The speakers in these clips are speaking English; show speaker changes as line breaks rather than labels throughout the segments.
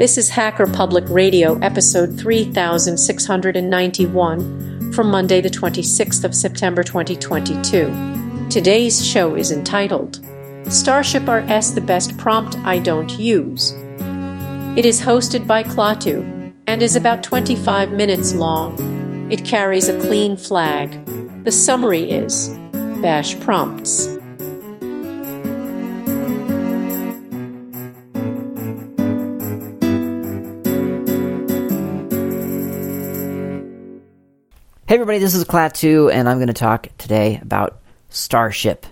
This is Hacker Public Radio, episode 3691, from Monday, the 26th of September 2022. Today's show is entitled Starship RS The Best Prompt I Don't Use. It is hosted by Klaatu and is about 25 minutes long. It carries a clean flag. The summary is Bash Prompts.
Hey everybody, this is Klaatu, and I'm going to talk today about Starship.rs.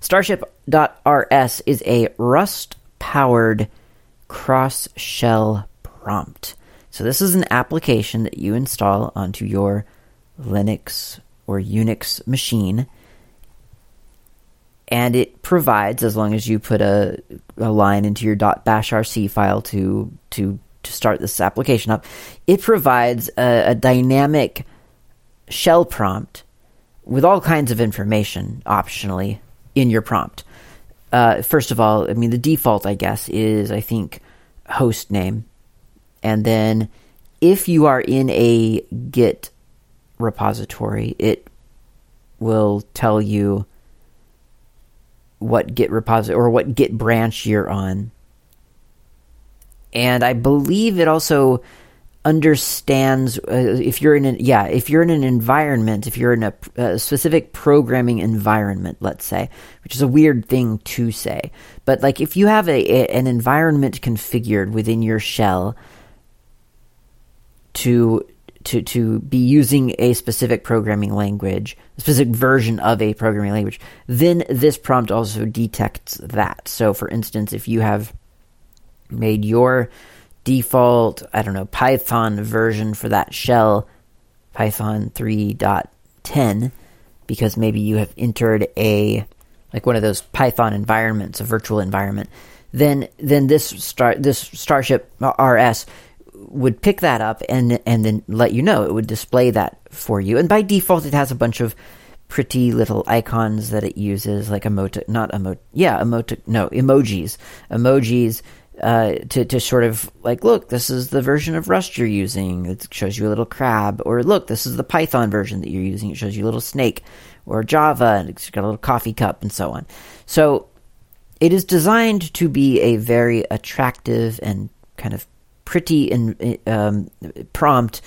Starship.rs is a Rust-powered cross-shell prompt. So this is an application that you install onto your Linux or Unix machine, and it provides, as long as you put a, a line into your .bashrc file to to to start this application up, it provides a, a dynamic shell prompt with all kinds of information optionally in your prompt. Uh, first of all, I mean, the default, I guess, is I think host name. And then if you are in a Git repository, it will tell you what Git repository or what Git branch you're on and I believe it also understands uh, if you're in an yeah if you're in an environment if you're in a, a, specific programming environment let's say which is a weird thing to say. But like if you have a, a an environment configured within your shell to to to be using a specific programming language a specific version of a programming language then this prompt also detects that. So for instance if you have made your default, I don't know, Python version for that shell Python 3.10 because maybe you have entered a like one of those Python environments, a virtual environment, then then this star this Starship RS would pick that up and and then let you know. It would display that for you. And by default, it has a bunch of pretty little icons that it uses, like emoji, not emoji, yeah, emoji, no emojis, emojis uh, to to sort of like, look, this is the version of Rust you're using. It shows you a little crab, or look, this is the Python version that you're using. It shows you a little snake, or Java, and it's got a little coffee cup, and so on. So it is designed to be a very attractive and kind of pretty and um, prompt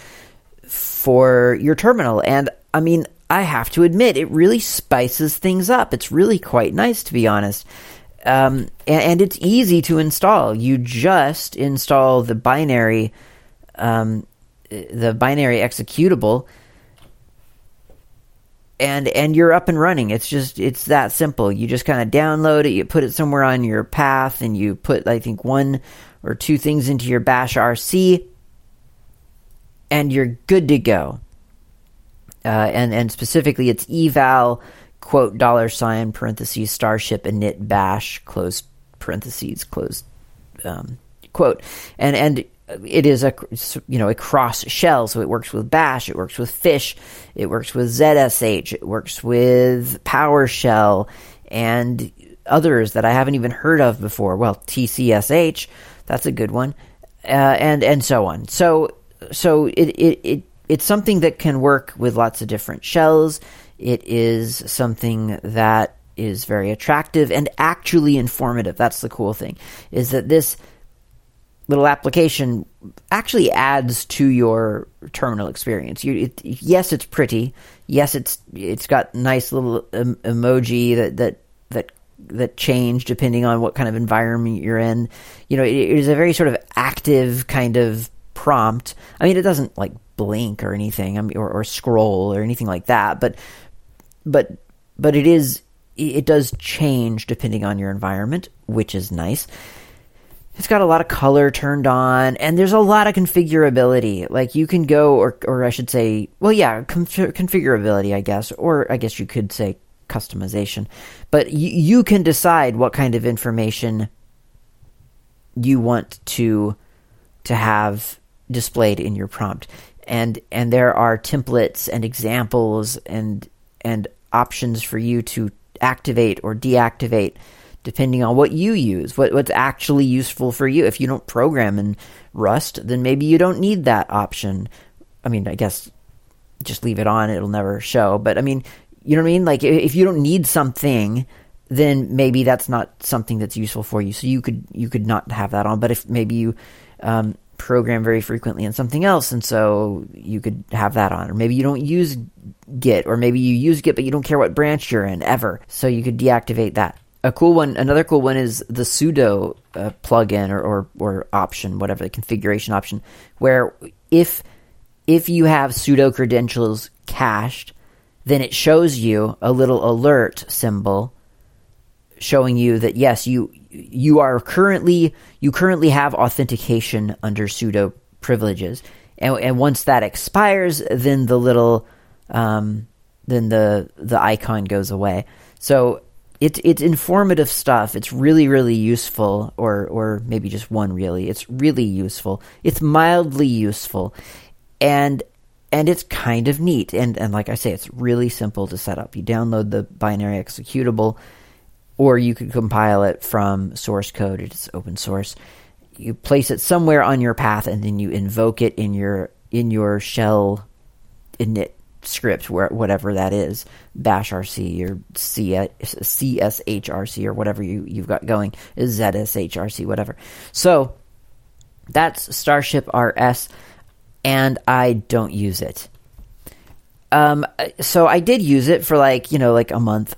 for your terminal. And I mean, I have to admit, it really spices things up. It's really quite nice, to be honest. Um, and, and, it's easy to install. You just install the binary, um, the binary executable, and and you're up and running. It's just it's that simple. You just kind of download it, you put it somewhere on your path, and you put I think one or two things into your Bash RC, and you're good to go. Uh, and and specifically, it's eval quote dollar sign parentheses starship init bash close parentheses close um, quote. And and it is a you know a cross shell so it works with bash it works with fish it works with zsh it works with powershell and others that i haven't even heard of before. Well tcsh that's a good one uh, and and so on. So so it, it it it's something that can work with lots of different shells it is something that is very attractive and actually informative. That's the cool thing, is that this little application actually adds to your terminal experience. You, it, yes, it's pretty. Yes, it's it's got nice little em- emoji that that that that change depending on what kind of environment you're in. You know, it, it is a very sort of active kind of prompt. I mean, it doesn't like blink or anything, I mean, or, or scroll or anything like that, but but but it is it does change depending on your environment, which is nice. It's got a lot of color turned on, and there's a lot of configurability. Like you can go, or or I should say, well, yeah, configurability, I guess, or I guess you could say customization. But y- you can decide what kind of information you want to to have displayed in your prompt, and and there are templates and examples and and options for you to activate or deactivate depending on what you use, what, what's actually useful for you. If you don't program in Rust, then maybe you don't need that option. I mean, I guess just leave it on, it'll never show. But I mean, you know what I mean? Like if you don't need something, then maybe that's not something that's useful for you. So you could you could not have that on. But if maybe you um, program very frequently in something else, and so you could have that on. Or maybe you don't use Git, or maybe you use Git but you don't care what branch you're in ever, so you could deactivate that. A cool one, another cool one is the sudo uh, plugin or, or or option, whatever the configuration option, where if if you have sudo credentials cached, then it shows you a little alert symbol showing you that yes, you you are currently you currently have authentication under sudo privileges, and, and once that expires, then the little um, then the the icon goes away. So it's it's informative stuff. It's really really useful, or or maybe just one really. It's really useful. It's mildly useful, and and it's kind of neat. And and like I say, it's really simple to set up. You download the binary executable or you could compile it from source code. It's open source. You place it somewhere on your path, and then you invoke it in your in your shell init script, where whatever that is, Bash RC or CSHRC or whatever you you've got going ZSHRC, whatever. So that's Starship RS, and I don't use it. Um, so I did use it for like you know like a month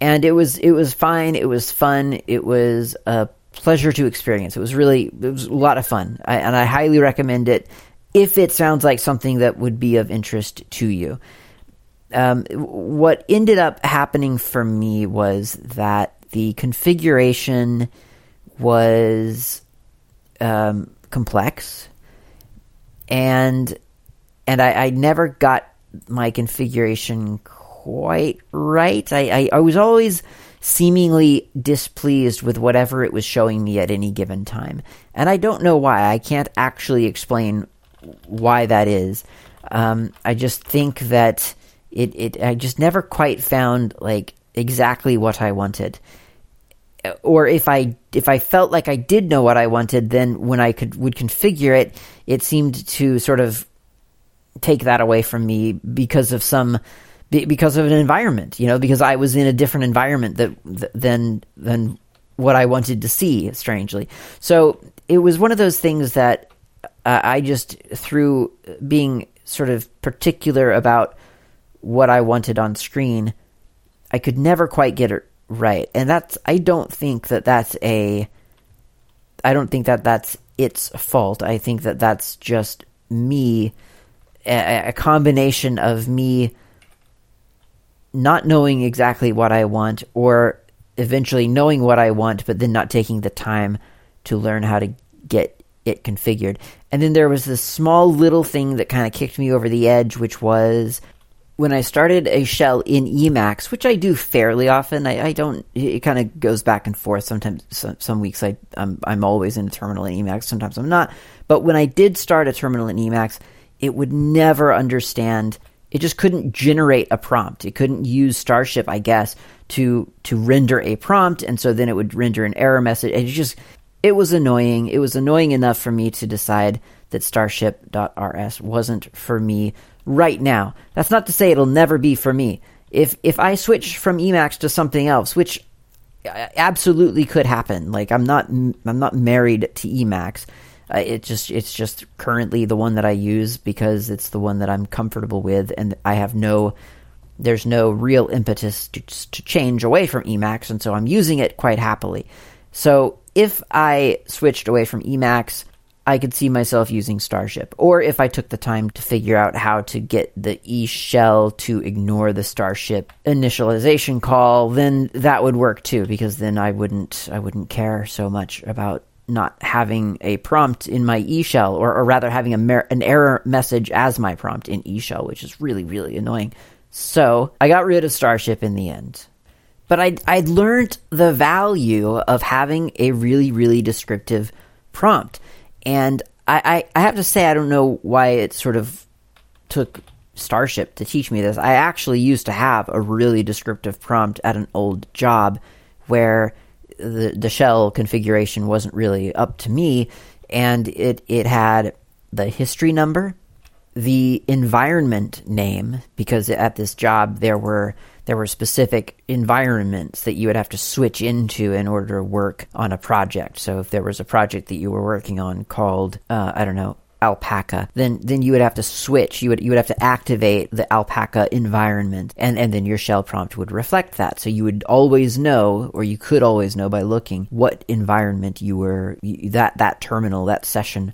and it was it was fine. It was fun. It was a pleasure to experience. It was really it was a lot of fun, I, and I highly recommend it if it sounds like something that would be of interest to you. Um, what ended up happening for me was that the configuration was um, complex, and and I, I never got my configuration quite right. I, I, I was always seemingly displeased with whatever it was showing me at any given time. And I don't know why. I can't actually explain why that is. Um, I just think that it, it, I just never quite found like exactly what I wanted. Or if I if I felt like I did know what I wanted, then when I could would configure it, it seemed to sort of take that away from me because of some because of an environment, you know, because I was in a different environment that than than what I wanted to see. Strangely, so it was one of those things that uh, I just through being sort of particular about what I wanted on screen, I could never quite get it right, and that's I don't think that that's a I don't think that that's its fault. I think that that's just me, a, a combination of me not knowing exactly what I want or eventually knowing what I want, but then not taking the time to learn how to get it configured. And then there was this small little thing that kind of kicked me over the edge, which was when I started a shell in Emacs, which I do fairly often. I, I don't. It kind of goes back and forth. Sometimes, some, some weeks I I'm, I'm always in a terminal in Emacs. Sometimes I'm not. But when I did start a terminal in Emacs, it would never understand it just couldn't generate a prompt. It couldn't use Starship, I guess, to to render a prompt, and so then it would render an error message. It just it was annoying. It was annoying enough for me to decide that Starship.rs wasn't for me right now. That's not to say it'll never be for me. If if I switch from Emacs to something else, which uh, absolutely could happen, like I'm not I'm not married to Emacs it just it's just currently the one that I use because it's the one that I'm comfortable with, and I have no there's no real impetus to, to change away from Emacs, and so I'm using it quite happily. So if I switched away from Emacs, I could see myself using Starship. Or if I took the time to figure out how to get the E shell to ignore the Starship initialization call, then that would work too, because then I wouldn't I wouldn't care so much about not having a prompt in my eShell, or, or rather having a mer- an error message as my prompt in eShell, which is really, really annoying. So I got rid of Starship in the end. But I I learned the value of having a really, really descriptive prompt. And I, I, I have to say I don't know why it sort of took Starship to teach me this. I actually used to have a really descriptive prompt at an old job where the the shell configuration wasn't really up to me, and it it had the history number, the environment name because at this job there were there were specific environments that you would have to switch into in order to work on a project. So if there was a project that you were working on called uh, I don't know alpaca then then you would have to switch you would you would have to activate the alpaca environment and and then your shell prompt would reflect that so you would always know or you could always know by looking what environment you were that that terminal that session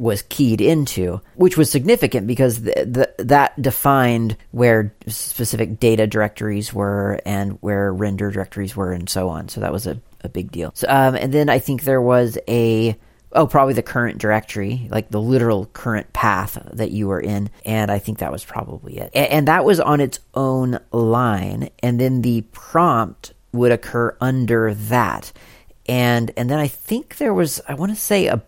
was keyed into, which was significant because the, that defined where specific data directories were and where render directories were and so on. So that was a, a big deal. So, um, and then I think there was a oh probably the current directory like the literal current path that you were in. And i think that was probably it. And, and that was on its own line. And then the prompt would occur under that. And and then i think there was i want to say a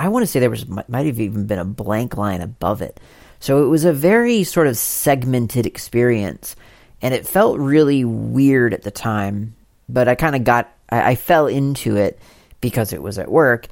I want to say there was might have even been a blank line above it. So it was a very sort of segmented experience, and it felt really weird at the time. But I kind of got I, I fell into it because it was at work,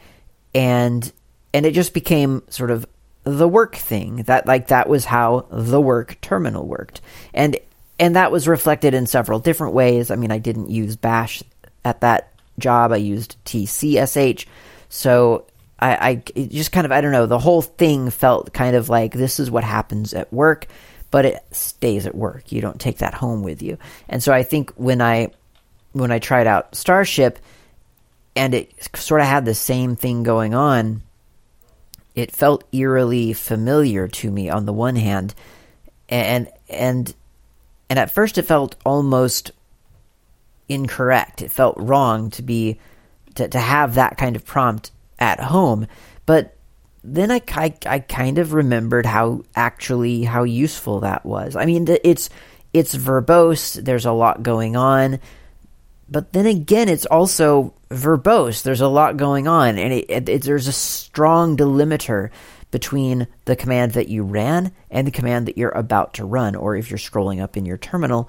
and and it just became sort of the work thing that like that was how the work terminal worked, and and that was reflected in several different ways. I mean, I didn't use Bash at that job; I used TCSH. So I, I just kind of I don't know the whole thing felt kind of like this is what happens at work, but it stays at work. You don't take that home with you. And so I think when I when I tried out Starship, and it sort of had the same thing going on, it felt eerily familiar to me on the one hand, and and and at first it felt almost incorrect. It felt wrong to be to, to have that kind of prompt at home. But then I, I, I kind of remembered how actually how useful that was. I mean, it's it's verbose. There's a lot going on, but then again, it's also verbose. There's a lot going on, and it, it, there's a strong delimiter between the command that you ran and the command that you're about to run. Or if you're scrolling up in your terminal,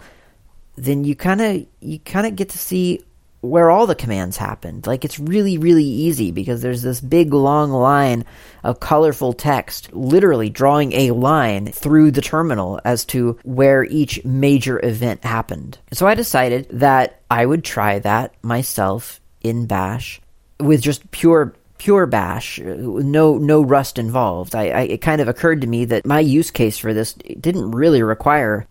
then you kind of you kind of get to see where all the commands happened. Like it's really, really easy because there's this big long line of colorful text, literally drawing a line through the terminal as to where each major event happened. So I decided that I would try that myself in Bash with just pure pure bash no no rust involved I, I, it kind of occurred to me that my use case for this didn't really require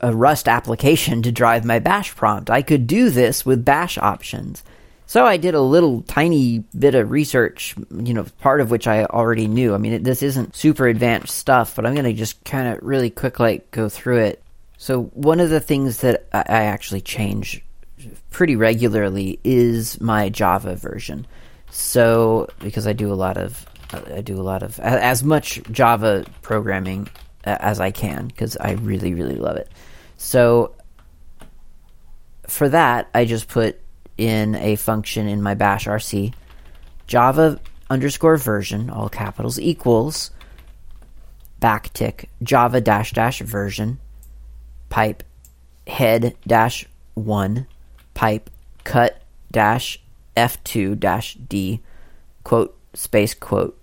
a Rust application to drive my bash prompt. I could do this with bash options. So I did a little tiny bit of research, you know, part of which I already knew. I mean, it, this isn't super advanced stuff, but I'm going to just kind of really quick like go through it. So one of the things that I actually change pretty regularly is my Java version. So because I do a lot of I do a lot of as much Java programming as I can because I really, really love it. So for that, I just put in a function in my bash RC java underscore version, all capitals, equals backtick java dash dash version pipe head dash one pipe cut dash f2 dash d quote space quote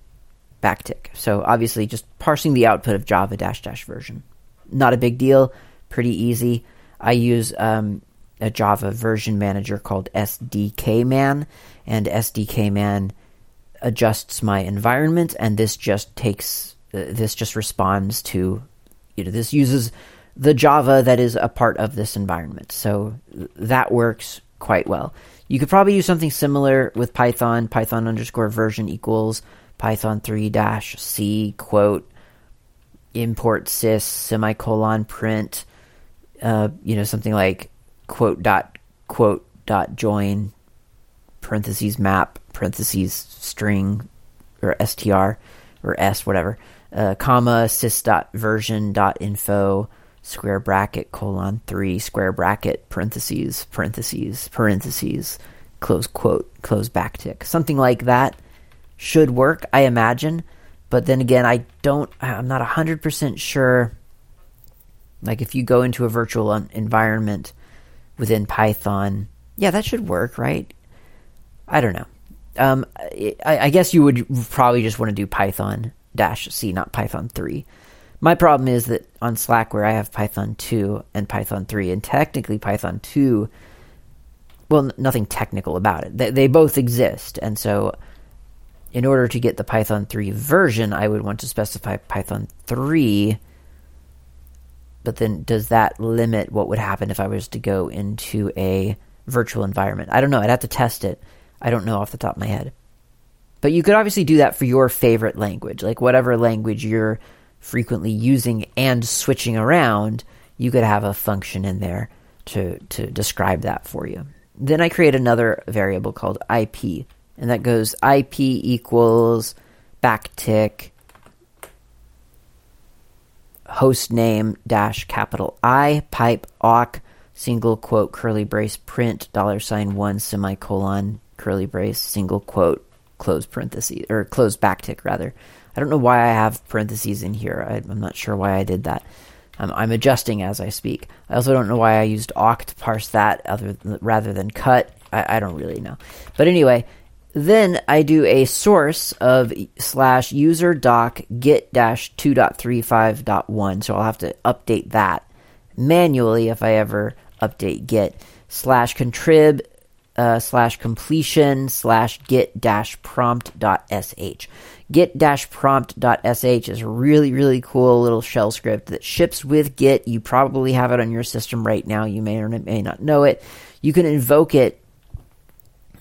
backtick. So obviously just parsing the output of Java dash dash version. Not a big deal, pretty easy. I use um, a Java version manager called SDKman, and SDKman adjusts my environment, and this just takes uh, this just responds to you know this uses the Java that is a part of this environment. So that works quite well. You could probably use something similar with Python. Python underscore version equals Python 3 dash C quote import sys semicolon print uh, you know something like quote dot quote dot join parentheses map parentheses string or str or s whatever uh, comma sys dot version dot info square bracket colon three square bracket parentheses parentheses parentheses close quote close backtick something like that should work, I imagine. But then again, I don't, I'm not 100% sure. Like if you go into a virtual environment within Python, yeah, that should work, right? I don't know. Um, I, I guess you would probably just want to do Python dash C, not Python 3. My problem is that on Slackware I have Python 2 and Python 3, and technically Python 2, well, nothing technical about it. They, they both exist, and so in order to get the Python 3 version, I would want to specify Python 3. But then, does that limit what would happen if I was to go into a virtual environment? I don't know. I'd have to test it. I don't know off the top of my head. But you could obviously do that for your favorite language, like whatever language you're frequently using and switching around, you could have a function in there to, to describe that for you. Then I create another variable called IP, and that goes IP equals backtick host name dash capital I pipe awk single quote curly brace print dollar sign one semicolon curly brace single quote close parentheses or close backtick rather. I don't know why I have parentheses in here. I, am not sure why I did that. Um, I'm adjusting as I speak. I also don't know why I used awk to parse that other rather than cut. I, I don't really know. But anyway, then I do a source of slash user doc git dash 2.35.1. So I'll have to update that manually if I ever update git slash contrib uh, slash completion slash git dash prompt dot sh. Git dash prompt dot sh is a really, really cool little shell script that ships with Git. You probably have it on your system right now. You may or may not know it. You can invoke it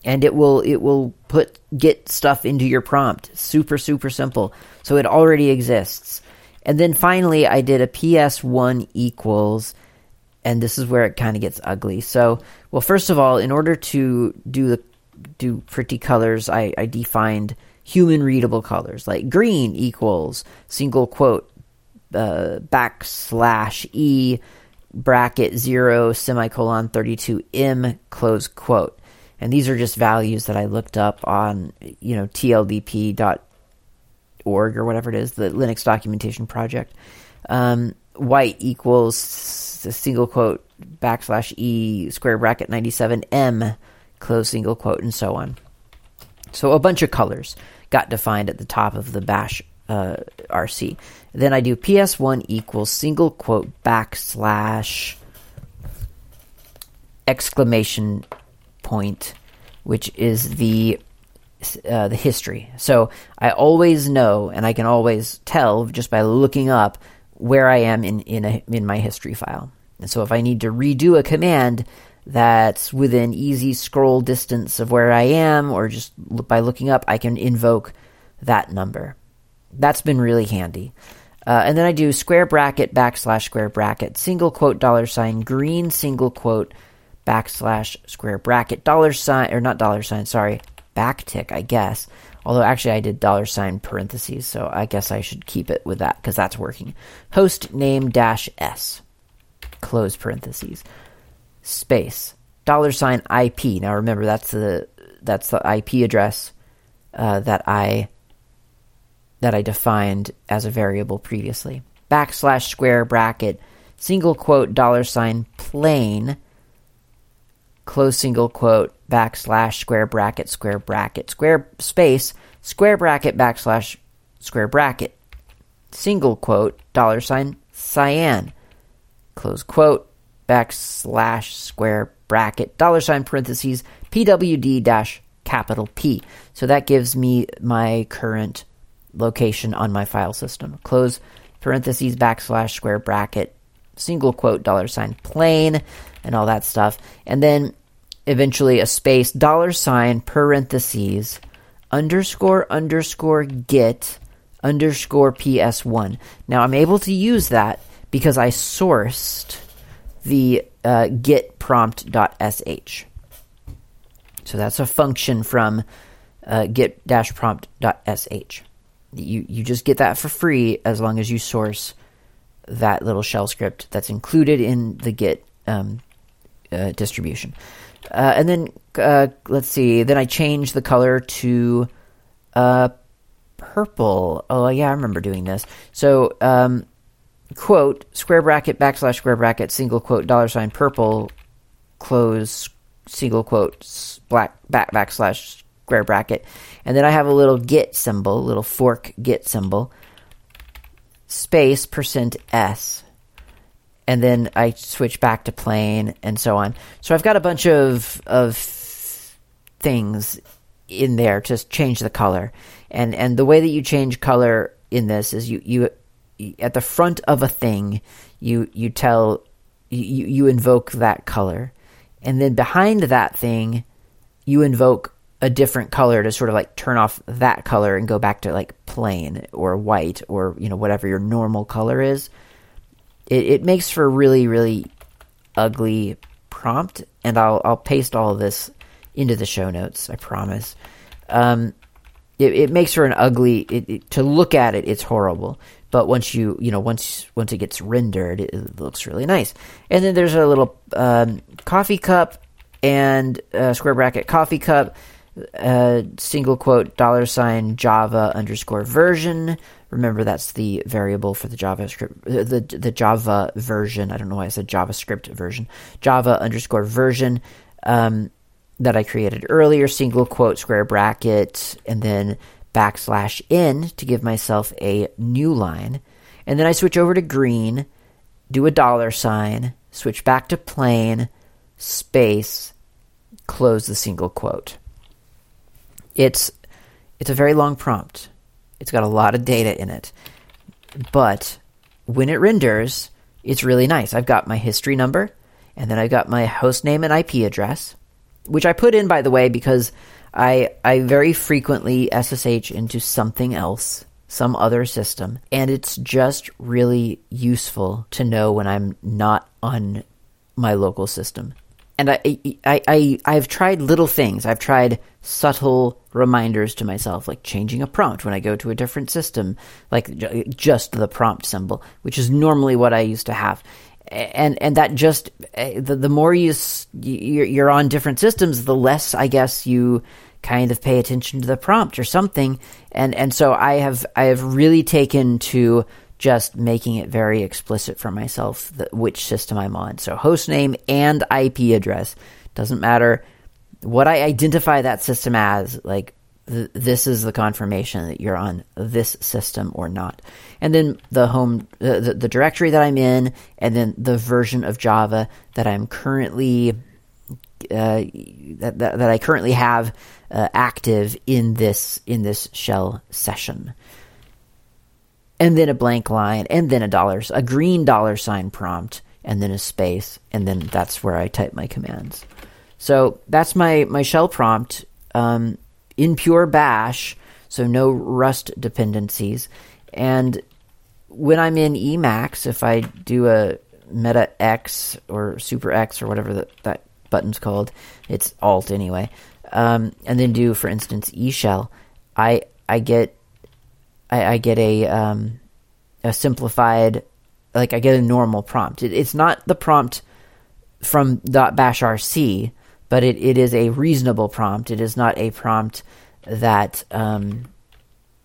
and it will it will put git stuff into your prompt. Super super simple. So it already exists. And then finally I did a ps1 equals and this is where it kind of gets ugly. So, well first of all, in order to do the do pretty colors, I, I defined human readable colors like green equals single quote uh, backslash e bracket 0 semicolon 32 m close quote and these are just values that I looked up on, you know, tldp.org or whatever it is, the Linux documentation project. Um, white equals single quote backslash e square bracket 97m close single quote and so on. So a bunch of colors got defined at the top of the bash uh, RC. Then I do ps1 equals single quote backslash exclamation point, which is the uh, the history. So I always know, and I can always tell just by looking up where I am in in a, in my history file. And so if I need to redo a command that's within easy scroll distance of where I am, or just by looking up, I can invoke that number. That's been really handy. Uh, and then I do square bracket backslash square bracket single quote dollar sign green single quote backslash square bracket dollar sign or not dollar sign sorry backtick I guess although actually I did dollar sign parentheses so I guess I should keep it with that because that's working host name dash s close parentheses space. Dollar sign IP now remember that's the that's the IP address uh, that I that I defined as a variable previously. Backslash square bracket single quote dollar sign plain close single quote, backslash, square bracket, square bracket, square space, square bracket, backslash, square bracket, single quote, dollar sign, cyan, close quote, backslash, square bracket, dollar sign, parentheses, pwd dash capital P. So that gives me my current location on my file system. Close parentheses, backslash, square bracket, single quote, dollar sign, plain and all that stuff. And then eventually a space, dollar sign, parentheses, underscore, underscore, git, underscore PS1. Now I'm able to use that because I sourced the uh, git prompt.sh. So that's a function from uh, git dash prompt.sh. You, you just get that for free as long as you source that little shell script that's included in the Git um, uh, distribution. Uh, and then uh, let's see. Then I changed the color to uh, purple. Oh yeah, I remember doing this. So um, quote square bracket backslash square bracket single quote dollar sign purple close single quote black back backslash square bracket, and then I have a little git symbol, little fork git symbol, space percent s, and then I switch back to plain and so on. So I've got a bunch of of things in there to change the color, and and the way that you change color in this is you you at the front of a thing you you tell you you invoke that color, and then behind that thing you invoke a different color to sort of like turn off that color and go back to like plain or white or you know whatever your normal color is. It, it makes for a really really ugly prompt and I'll I'll paste all this into the show notes I promise. Um it, it makes for an ugly it, it, to look at it it's horrible but once you you know once once it gets rendered it, looks really nice and then there's a little um, coffee cup and square bracket coffee cup uh, single quote dollar sign Java underscore version. Remember, that's the variable for the JavaScript, uh, the the Java version. I don't know why I said JavaScript version. Java underscore version um, that I created earlier. Single quote square bracket, and then backslash in to give myself a new line, and then I switch over to green, do a dollar sign, switch back to plain, space, close the single quote. It's it's a very long prompt. It's got a lot of data in it. But when it renders, it's really nice. I've got my history number, and then I've got my host name and IP address, which I put in by the way because I I very frequently SSH into something else, some other system, and it's just really useful to know when I'm not on my local system and I, I, I, I've tried little things. I've tried subtle reminders to myself, like changing a prompt when I go to a different system, like just the prompt symbol, which is normally what I used to have. And and that just eh, the, the more you you're on different systems, the less I guess you kind of pay attention to the prompt or something. And and so I have I have really taken to just making it very explicit for myself which system I'm on. So host name and IP address doesn't matter what I identify that system as. Like th- this is the confirmation that you're on this system or not. And then the home, the, the directory that I'm in, and then the version of Java that I'm currently uh, that, that, that I currently have uh, active in this in this shell session and then a blank line, and then a dollar, a green dollar sign prompt, and then a space, and then that's where I type my commands. So that's my my shell prompt um, in pure Bash, so no Rust dependencies. And when I'm in Emacs, if I do a meta X or super X or whatever that, that button's called, it's alt anyway, um, and then do, for instance, E shell, I I get I, I get a um, a simplified, like I get a normal prompt. It, it's not the prompt from .bashrc, but it, it is a reasonable prompt. It is not a prompt that um,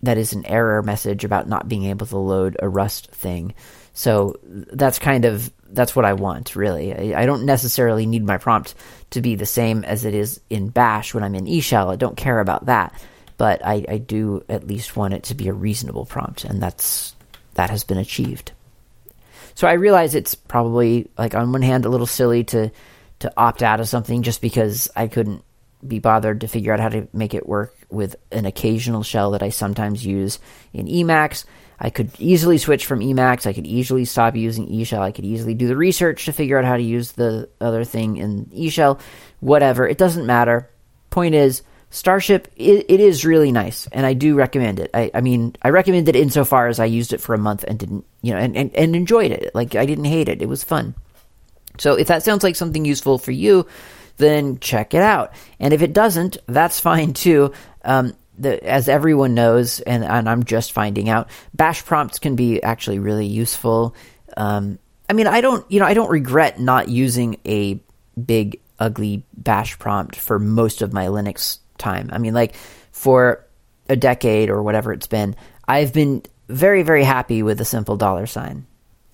that is an error message about not being able to load a Rust thing. So that's kind of that's what I want, really. I, I, don't necessarily need my prompt to be the same as it is in Bash when I'm in eShell. I don't care about that but I, I do at least want it to be a reasonable prompt, and that's that has been achieved. So I realize it's probably like on one hand a little silly to to opt out of something just because I couldn't be bothered to figure out how to make it work with an occasional shell that I sometimes use in Emacs. I could easily switch from Emacs. I could easily stop using eShell. I could easily do the research to figure out how to use the other thing in eShell. Whatever. It doesn't matter. Point is, Starship, it, it is really nice, and I do recommend it. I, I mean, I recommend it insofar as I used it for a month and didn't, you know, and, and, and enjoyed it. Like, I didn't hate it. It was fun. So if that sounds like something useful for you, then check it out. And if it doesn't, that's fine too. Um, the, as everyone knows, and, and I'm just finding out, bash prompts can be actually really useful. Um, I mean, I don't, you know, I don't regret not using a big, ugly bash prompt for most of my Linux time. I mean, like for a decade or whatever it's been, I've been very, very happy with a simple dollar sign.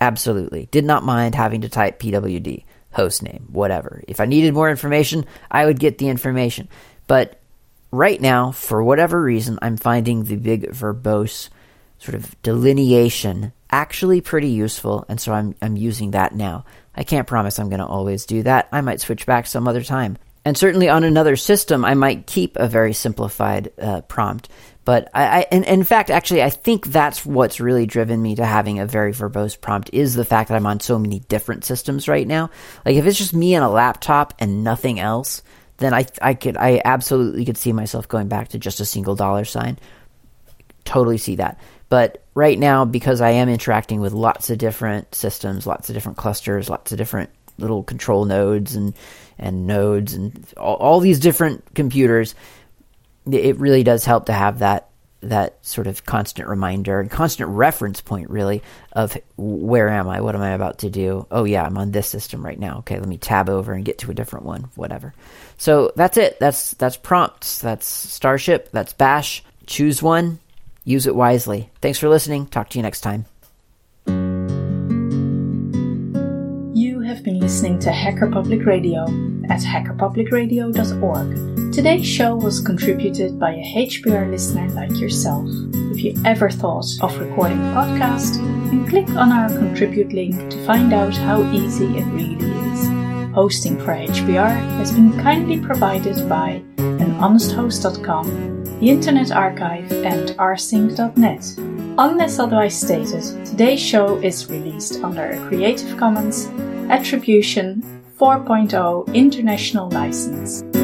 Absolutely. Did not mind having to type PWD. host name, whatever. If I needed more information, I would get the information. But right now, for whatever reason, I'm finding the big verbose sort of delineation actually pretty useful, and so I'm I'm using that now. I can't promise I'm going to always do that. I might switch back some other time. And certainly on another system, I might keep a very simplified uh, prompt. But I, I and, and in fact, actually, I think that's what's really driven me to having a very verbose prompt is the fact that I'm on so many different systems right now. Like if it's just me and a laptop and nothing else, then I I could I absolutely could see myself going back to just a single dollar sign. Totally see that. But right now, because I am interacting with lots of different systems, lots of different clusters, lots of different little control nodes and and nodes and all, all these different computers, it really does help to have that that sort of constant reminder and constant reference point really of where am I? What am I about to do? Oh yeah, I'm on this system right now. Okay, let me tab over and get to a different one, whatever. So that's it. That's that's prompts. That's Starship. That's Bash. Choose one, Use it wisely. Thanks for listening. Talk to you next time.
Listening to Hacker Public Radio at hackerpublicradio.org. Today's show was contributed by a HPR listener like yourself. If you ever thought of recording a podcast, then click on our contribute link to find out how easy it really is. Hosting for HPR has been kindly provided by anhonesthost.com the Internet Archive, and rsync.net. Unless otherwise stated, today's show is released under a Creative Commons Attribution 4.0 International License.